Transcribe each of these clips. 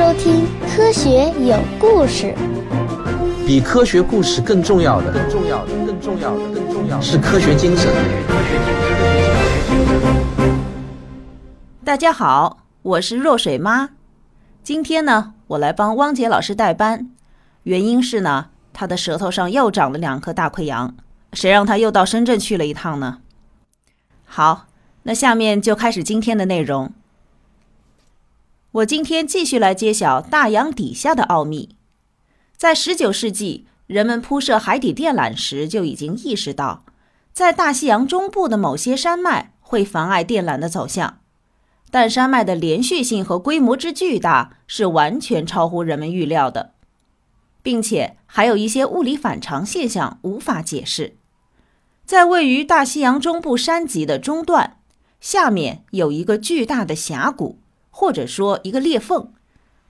收听《科学有故事》。比科学故事更重要的，更重要的，更重要的，更重要的是科学精神。大家好，我是若水妈。今天呢，我来帮汪杰老师代班，原因是呢，他的舌头上又长了两颗大溃疡，谁让他又到深圳去了一趟呢？好，那下面就开始今天的内容。我今天继续来揭晓大洋底下的奥秘。在19世纪，人们铺设海底电缆时就已经意识到，在大西洋中部的某些山脉会妨碍电缆的走向。但山脉的连续性和规模之巨大是完全超乎人们预料的，并且还有一些物理反常现象无法解释。在位于大西洋中部山脊的中段，下面有一个巨大的峡谷。或者说一个裂缝，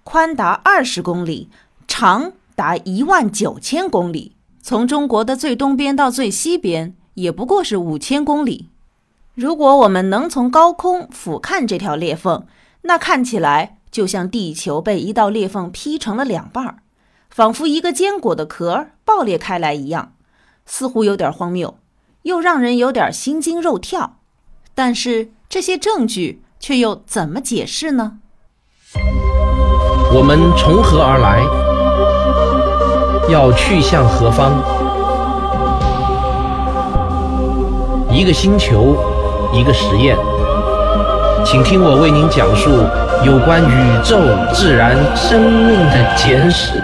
宽达二十公里，长达一万九千公里。从中国的最东边到最西边，也不过是五千公里。如果我们能从高空俯瞰这条裂缝，那看起来就像地球被一道裂缝劈成了两半儿，仿佛一个坚果的壳爆裂开来一样，似乎有点荒谬，又让人有点心惊肉跳。但是这些证据。却又怎么解释呢？我们从何而来？要去向何方？一个星球，一个实验，请听我为您讲述有关宇宙、自然、生命的简史。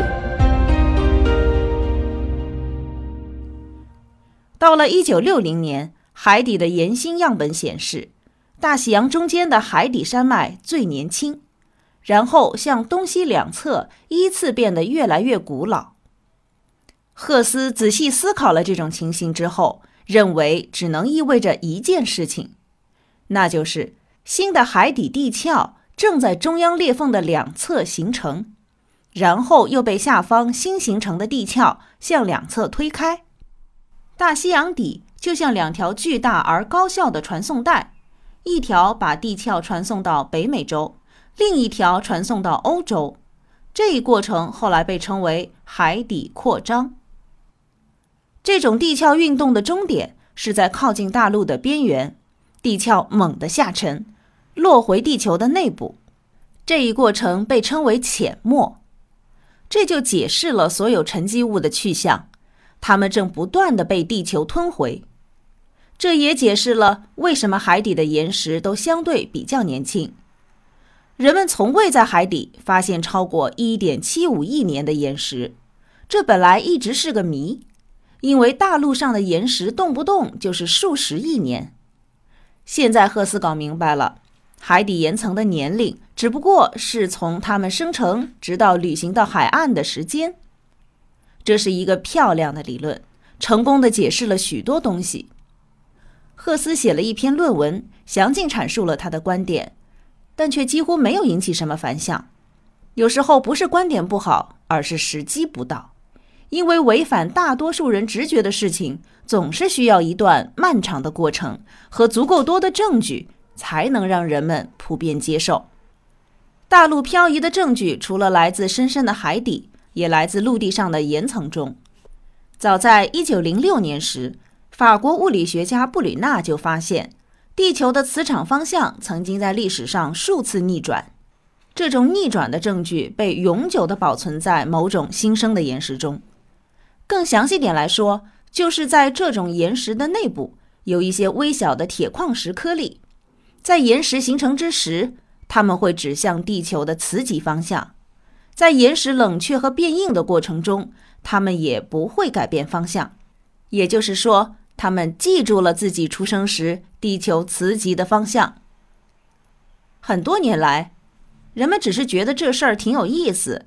到了一九六零年，海底的岩心样本显示。大西洋中间的海底山脉最年轻，然后向东西两侧依次变得越来越古老。赫斯仔细思考了这种情形之后，认为只能意味着一件事情，那就是新的海底地壳正在中央裂缝的两侧形成，然后又被下方新形成的地壳向两侧推开。大西洋底就像两条巨大而高效的传送带。一条把地壳传送到北美洲，另一条传送到欧洲。这一过程后来被称为海底扩张。这种地壳运动的终点是在靠近大陆的边缘，地壳猛地下沉，落回地球的内部。这一过程被称为潜没。这就解释了所有沉积物的去向，它们正不断地被地球吞回。这也解释了为什么海底的岩石都相对比较年轻。人们从未在海底发现超过1.75亿年的岩石，这本来一直是个谜，因为大陆上的岩石动不动就是数十亿年。现在赫斯搞明白了，海底岩层的年龄只不过是从它们生成直到旅行到海岸的时间。这是一个漂亮的理论，成功的解释了许多东西。赫斯写了一篇论文，详尽阐述了他的观点，但却几乎没有引起什么反响。有时候不是观点不好，而是时机不到。因为违反大多数人直觉的事情，总是需要一段漫长的过程和足够多的证据，才能让人们普遍接受。大陆漂移的证据除了来自深深的海底，也来自陆地上的岩层中。早在1906年时。法国物理学家布吕纳就发现，地球的磁场方向曾经在历史上数次逆转。这种逆转的证据被永久地保存在某种新生的岩石中。更详细点来说，就是在这种岩石的内部有一些微小的铁矿石颗粒。在岩石形成之时，它们会指向地球的磁极方向；在岩石冷却和变硬的过程中，它们也不会改变方向。也就是说。他们记住了自己出生时地球磁极的方向。很多年来，人们只是觉得这事儿挺有意思。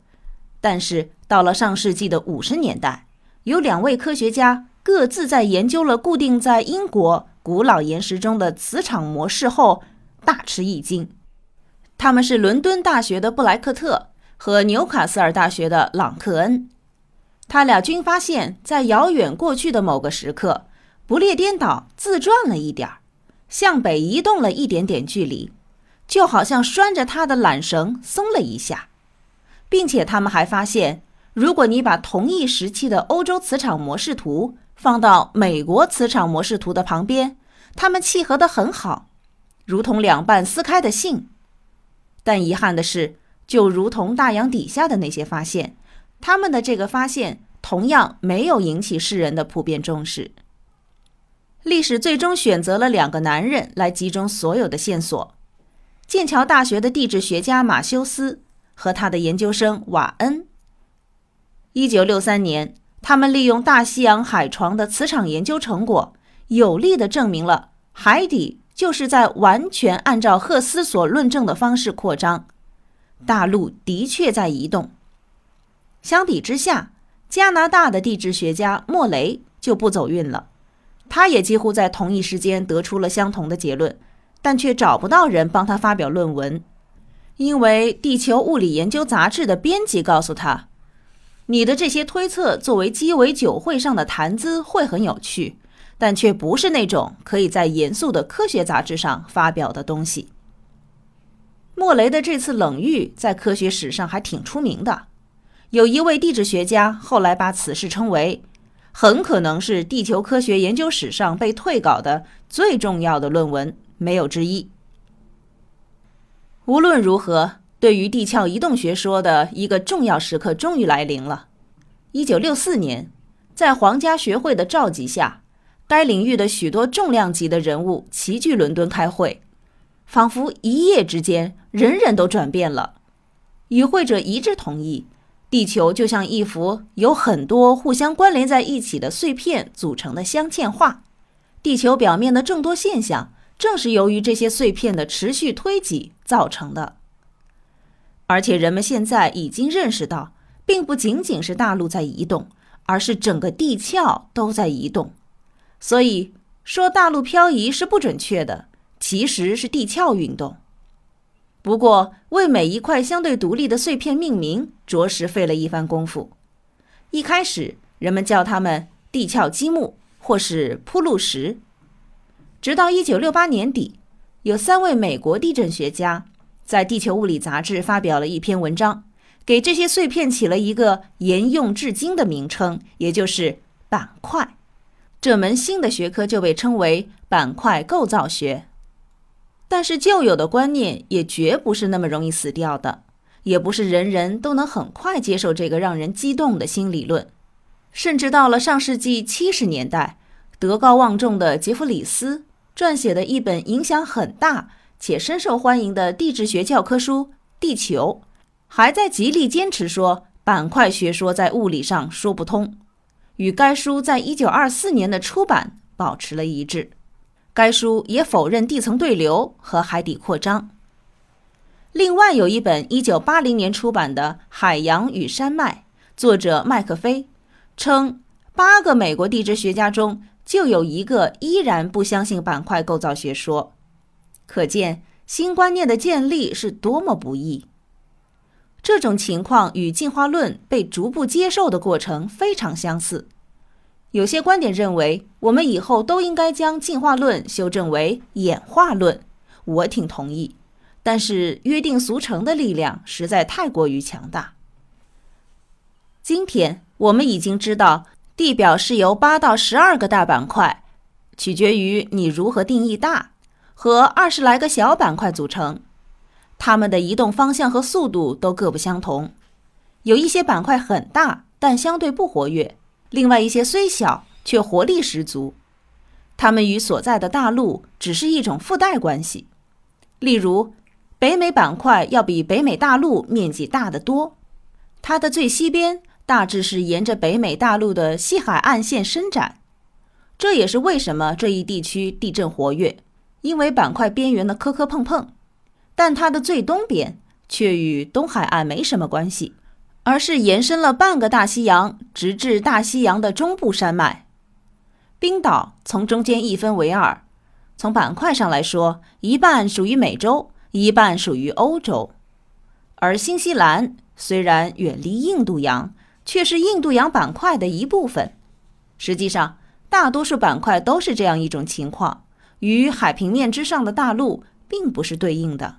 但是到了上世纪的五十年代，有两位科学家各自在研究了固定在英国古老岩石中的磁场模式后，大吃一惊。他们是伦敦大学的布莱克特和纽卡斯尔大学的朗克恩。他俩均发现，在遥远过去的某个时刻。不列颠岛自转了一点儿，向北移动了一点点距离，就好像拴着它的缆绳松了一下。并且他们还发现，如果你把同一时期的欧洲磁场模式图放到美国磁场模式图的旁边，它们契合得很好，如同两半撕开的信。但遗憾的是，就如同大洋底下的那些发现，他们的这个发现同样没有引起世人的普遍重视。历史最终选择了两个男人来集中所有的线索：剑桥大学的地质学家马修斯和他的研究生瓦恩。一九六三年，他们利用大西洋海床的磁场研究成果，有力地证明了海底就是在完全按照赫斯所论证的方式扩张，大陆的确在移动。相比之下，加拿大的地质学家莫雷就不走运了。他也几乎在同一时间得出了相同的结论，但却找不到人帮他发表论文，因为《地球物理研究杂志》的编辑告诉他：“你的这些推测作为鸡尾酒会上的谈资会很有趣，但却不是那种可以在严肃的科学杂志上发表的东西。”莫雷的这次冷遇在科学史上还挺出名的，有一位地质学家后来把此事称为。很可能是地球科学研究史上被退稿的最重要的论文，没有之一。无论如何，对于地壳移动学说的一个重要时刻终于来临了。一九六四年，在皇家学会的召集下，该领域的许多重量级的人物齐聚伦敦开会，仿佛一夜之间，人人都转变了。与会者一致同意。地球就像一幅由很多互相关联在一起的碎片组成的镶嵌画，地球表面的众多现象正是由于这些碎片的持续推挤造成的。而且人们现在已经认识到，并不仅仅是大陆在移动，而是整个地壳都在移动。所以说大陆漂移是不准确的，其实是地壳运动。不过，为每一块相对独立的碎片命名，着实费了一番功夫。一开始，人们叫它们地壳积木或是铺路石。直到1968年底，有三位美国地震学家在《地球物理》杂志发表了一篇文章，给这些碎片起了一个沿用至今的名称，也就是板块。这门新的学科就被称为板块构造学。但是旧有的观念也绝不是那么容易死掉的，也不是人人都能很快接受这个让人激动的新理论。甚至到了上世纪七十年代，德高望重的杰弗里斯撰写的一本影响很大且深受欢迎的地质学教科书《地球》，还在极力坚持说板块学说在物理上说不通，与该书在一九二四年的出版保持了一致。该书也否认地层对流和海底扩张。另外有一本1980年出版的《海洋与山脉》，作者麦克菲称，八个美国地质学家中就有一个依然不相信板块构造学说，可见新观念的建立是多么不易。这种情况与进化论被逐步接受的过程非常相似。有些观点认为，我们以后都应该将进化论修正为演化论，我挺同意。但是约定俗成的力量实在太过于强大。今天我们已经知道，地表是由八到十二个大板块，取决于你如何定义大，和二十来个小板块组成。它们的移动方向和速度都各不相同。有一些板块很大，但相对不活跃。另外一些虽小却活力十足，它们与所在的大陆只是一种附带关系。例如，北美板块要比北美大陆面积大得多，它的最西边大致是沿着北美大陆的西海岸线伸展。这也是为什么这一地区地震活跃，因为板块边缘的磕磕碰碰。但它的最东边却与东海岸没什么关系。而是延伸了半个大西洋，直至大西洋的中部山脉。冰岛从中间一分为二，从板块上来说，一半属于美洲，一半属于欧洲。而新西兰虽然远离印度洋，却是印度洋板块的一部分。实际上，大多数板块都是这样一种情况，与海平面之上的大陆并不是对应的。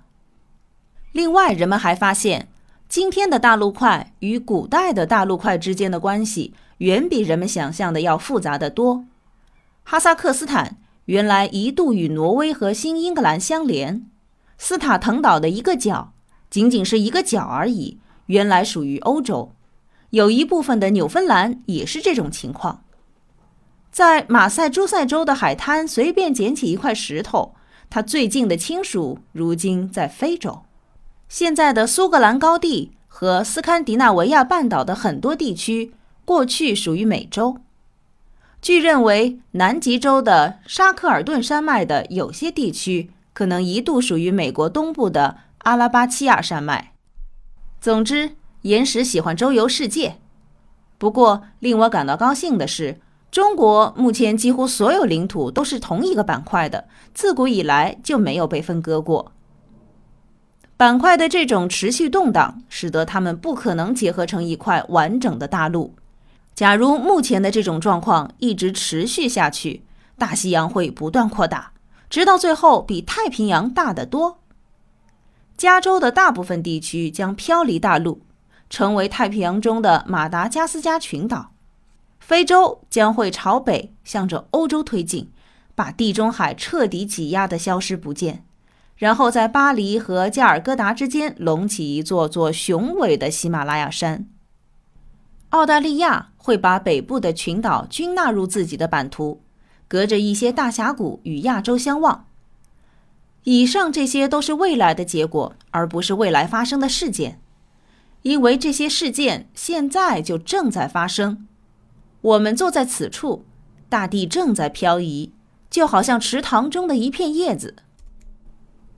另外，人们还发现。今天的大陆块与古代的大陆块之间的关系，远比人们想象的要复杂得多。哈萨克斯坦原来一度与挪威和新英格兰相连，斯塔滕岛的一个角，仅仅是一个角而已，原来属于欧洲。有一部分的纽芬兰也是这种情况。在马赛诸塞州的海滩随便捡起一块石头，它最近的亲属如今在非洲。现在的苏格兰高地和斯堪的纳维亚半岛的很多地区，过去属于美洲。据认为，南极洲的沙克尔顿山脉的有些地区，可能一度属于美国东部的阿拉巴契亚山脉。总之，岩石喜欢周游世界。不过，令我感到高兴的是。中国目前几乎所有领土都是同一个板块的，自古以来就没有被分割过。板块的这种持续动荡，使得它们不可能结合成一块完整的大陆。假如目前的这种状况一直持续下去，大西洋会不断扩大，直到最后比太平洋大得多。加州的大部分地区将飘离大陆，成为太平洋中的马达加斯加群岛。非洲将会朝北向着欧洲推进，把地中海彻底挤压的消失不见，然后在巴黎和加尔各答之间隆起一座座雄伟的喜马拉雅山。澳大利亚会把北部的群岛均纳入自己的版图，隔着一些大峡谷与亚洲相望。以上这些都是未来的结果，而不是未来发生的事件，因为这些事件现在就正在发生。我们坐在此处，大地正在漂移，就好像池塘中的一片叶子。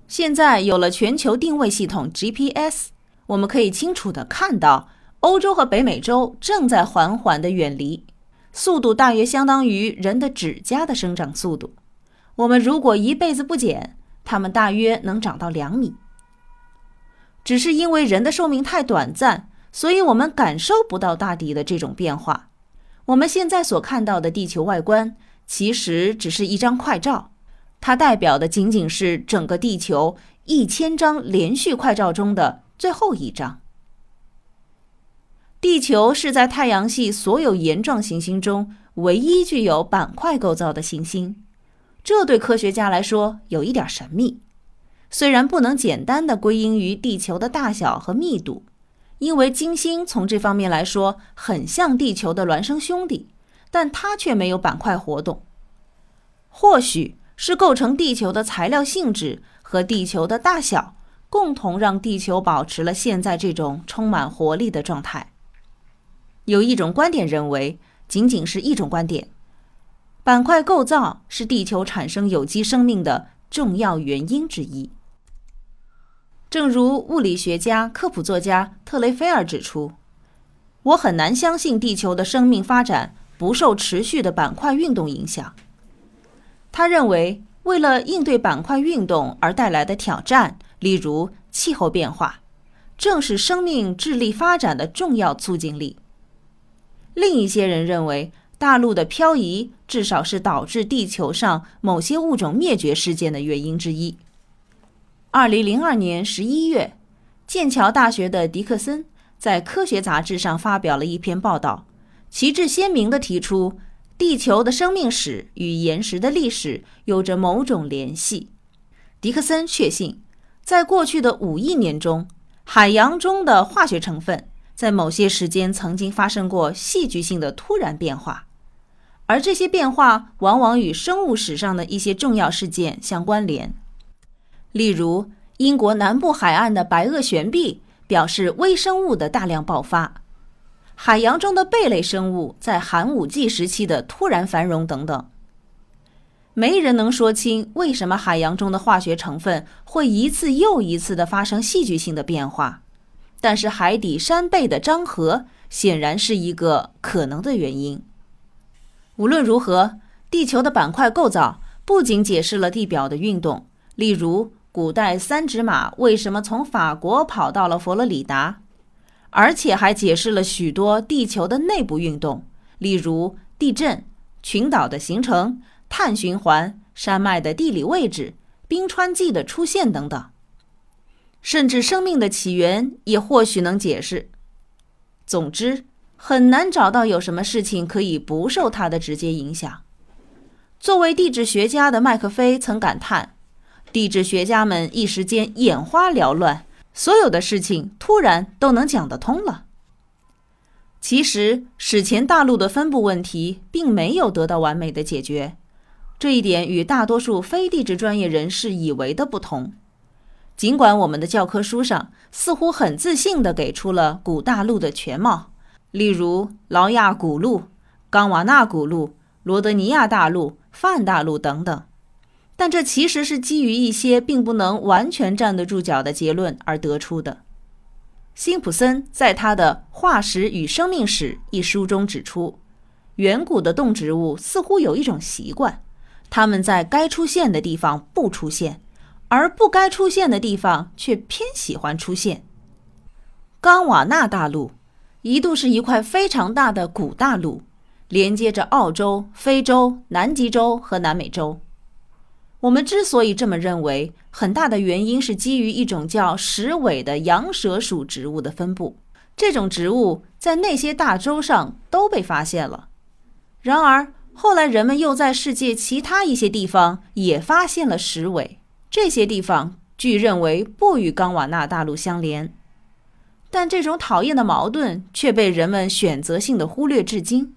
现在有了全球定位系统 GPS，我们可以清楚地看到欧洲和北美洲正在缓缓地远离，速度大约相当于人的指甲的生长速度。我们如果一辈子不剪，它们大约能长到两米。只是因为人的寿命太短暂，所以我们感受不到大地的这种变化。我们现在所看到的地球外观，其实只是一张快照，它代表的仅仅是整个地球一千张连续快照中的最后一张。地球是在太阳系所有岩状行星中唯一具有板块构造的行星，这对科学家来说有一点神秘，虽然不能简单的归因于地球的大小和密度。因为金星从这方面来说很像地球的孪生兄弟，但它却没有板块活动。或许是构成地球的材料性质和地球的大小共同让地球保持了现在这种充满活力的状态。有一种观点认为，仅仅是一种观点，板块构造是地球产生有机生命的重要原因之一。正如物理学家、科普作家特雷菲尔指出，我很难相信地球的生命发展不受持续的板块运动影响。他认为，为了应对板块运动而带来的挑战，例如气候变化，正是生命智力发展的重要促进力。另一些人认为，大陆的漂移至少是导致地球上某些物种灭绝事件的原因之一。二零零二年十一月，剑桥大学的迪克森在科学杂志上发表了一篇报道，旗帜鲜明地提出，地球的生命史与岩石的历史有着某种联系。迪克森确信，在过去的五亿年中，海洋中的化学成分在某些时间曾经发生过戏剧性的突然变化，而这些变化往往与生物史上的一些重要事件相关联。例如，英国南部海岸的白垩悬臂表示微生物的大量爆发，海洋中的贝类生物在寒武纪时期的突然繁荣等等。没人能说清为什么海洋中的化学成分会一次又一次的发生戏剧性的变化，但是海底山背的张合显然是一个可能的原因。无论如何，地球的板块构造不仅解释了地表的运动，例如。古代三指马为什么从法国跑到了佛罗里达？而且还解释了许多地球的内部运动，例如地震、群岛的形成、碳循环、山脉的地理位置、冰川纪的出现等等。甚至生命的起源也或许能解释。总之，很难找到有什么事情可以不受它的直接影响。作为地质学家的麦克菲曾感叹：“地质学家们一时间眼花缭乱，所有的事情突然都能讲得通了。”其实，史前大陆的分布问题并没有得到完美的解决，这一点与大多数非地质专业人士以为的不同。尽管我们的教科书上似乎很自信地给出了古大陆的全貌，例如劳亚古陆、冈瓦纳古陆、罗德尼亚大陆、泛大陆等等，但这其实是基于一些并不能完全站得住脚的结论而得出的。辛普森在他的《化石与生命史》一书中指出，远古的动植物似乎有一种习惯，它们在该出现的地方不出现。而不该出现的地方却偏喜欢出现。冈瓦纳大陆一度是一块非常大的古大陆，连接着澳洲、非洲、南极洲和南美洲。我们之所以这么认为，很大的原因是基于一种叫石尾的羊舌属植物的分布。这种植物在那些大洲上都被发现了。然而，后来人们又在世界其他一些地方也发现了石尾。这些地方据认为不与冈瓦纳大陆相连，但这种讨厌的矛盾却被人们选择性的忽略至今。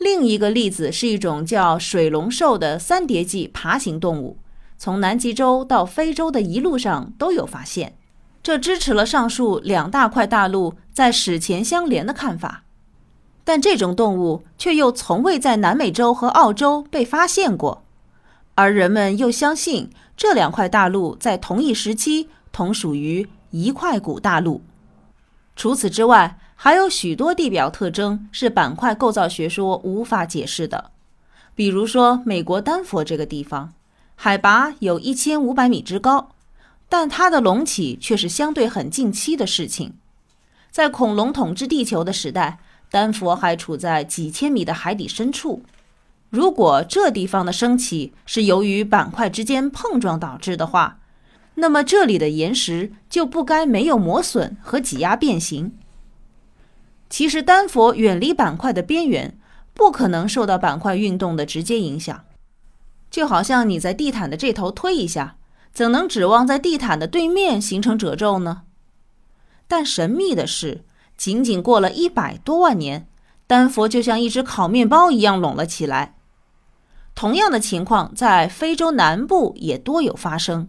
另一个例子是一种叫水龙兽的三叠纪爬行动物，从南极洲到非洲的一路上都有发现，这支持了上述两大块大陆在史前相连的看法。但这种动物却又从未在南美洲和澳洲被发现过。而人们又相信这两块大陆在同一时期同属于一块古大陆。除此之外，还有许多地表特征是板块构造学说无法解释的。比如说，美国丹佛这个地方，海拔有一千五百米之高，但它的隆起却是相对很近期的事情。在恐龙统治地球的时代，丹佛还处在几千米的海底深处。如果这地方的升起是由于板块之间碰撞导致的话，那么这里的岩石就不该没有磨损和挤压变形。其实，丹佛远离板块的边缘，不可能受到板块运动的直接影响。就好像你在地毯的这头推一下，怎能指望在地毯的对面形成褶皱呢？但神秘的是，仅仅过了一百多万年，丹佛就像一只烤面包一样拢了起来。同样的情况在非洲南部也多有发生，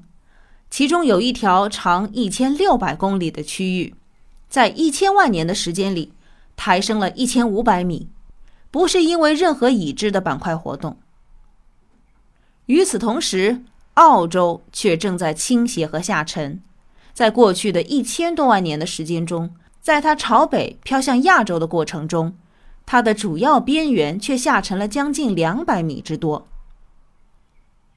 其中有一条长一千六百公里的区域，在一千万年的时间里抬升了一千五百米，不是因为任何已知的板块活动。与此同时，澳洲却正在倾斜和下沉，在过去的一千多万年的时间中，在它朝北飘向亚洲的过程中。它的主要边缘却下沉了将近两百米之多，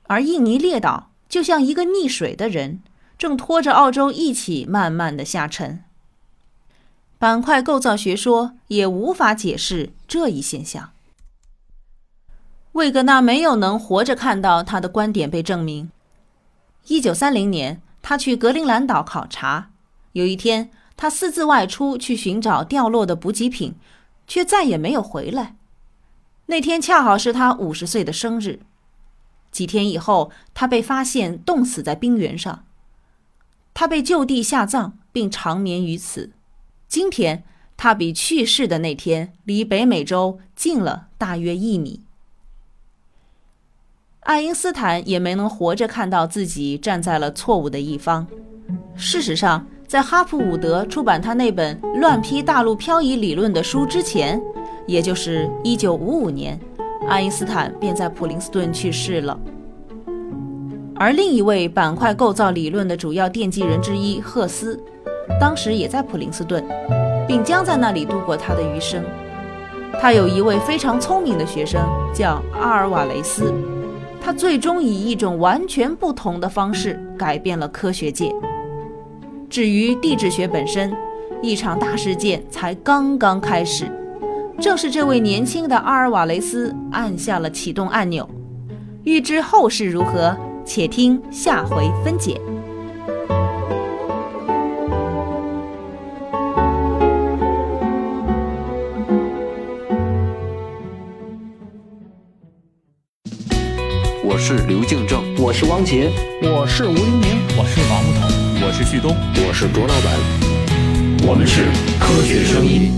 而印尼列岛就像一个溺水的人，正拖着澳洲一起慢慢的下沉。板块构造学说也无法解释这一现象。魏格纳没有能活着看到他的观点被证明。一九三零年，他去格陵兰岛考察，有一天，他私自外出去寻找掉落的补给品。却再也没有回来。那天恰好是他五十岁的生日。几天以后，他被发现冻死在冰原上。他被就地下葬，并长眠于此。今天，他比去世的那天离北美洲近了大约一米。爱因斯坦也没能活着看到自己站在了错误的一方。事实上，在哈普伍德出版他那本《乱批大陆漂移理论》的书之前，也就是1955年，爱因斯坦便在普林斯顿去世了。而另一位板块构造理论的主要奠基人之一赫斯，当时也在普林斯顿，并将在那里度过他的余生。他有一位非常聪明的学生，叫阿尔瓦雷斯，他最终以一种完全不同的方式改变了科学界。至于地质学本身，一场大事件才刚刚开始。正是这位年轻的阿尔瓦雷斯按下了启动按钮。欲知后事如何，且听下回分解。是刘敬正，我是汪杰，我是吴黎明，我是王木头，我是旭东，我是卓老板，我们是科学声音。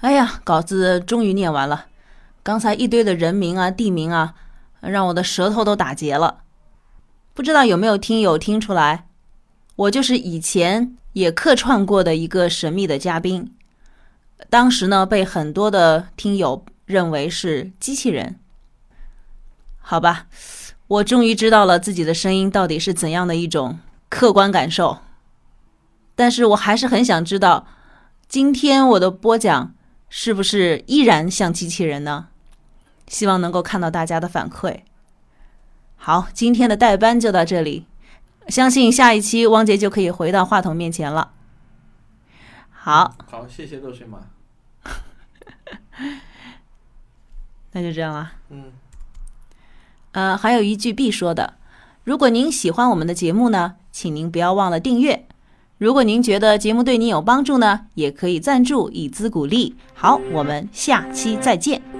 哎呀，稿子终于念完了，刚才一堆的人名啊、地名啊，让我的舌头都打结了。不知道有没有听友听出来，我就是以前也客串过的一个神秘的嘉宾。当时呢，被很多的听友认为是机器人。好吧，我终于知道了自己的声音到底是怎样的一种客观感受。但是我还是很想知道，今天我的播讲是不是依然像机器人呢？希望能够看到大家的反馈。好，今天的代班就到这里，相信下一期汪杰就可以回到话筒面前了。好，好，谢谢热水马。那就这样了。嗯。呃，还有一句必说的，如果您喜欢我们的节目呢，请您不要忘了订阅。如果您觉得节目对您有帮助呢，也可以赞助以资鼓励。好，我们下期再见。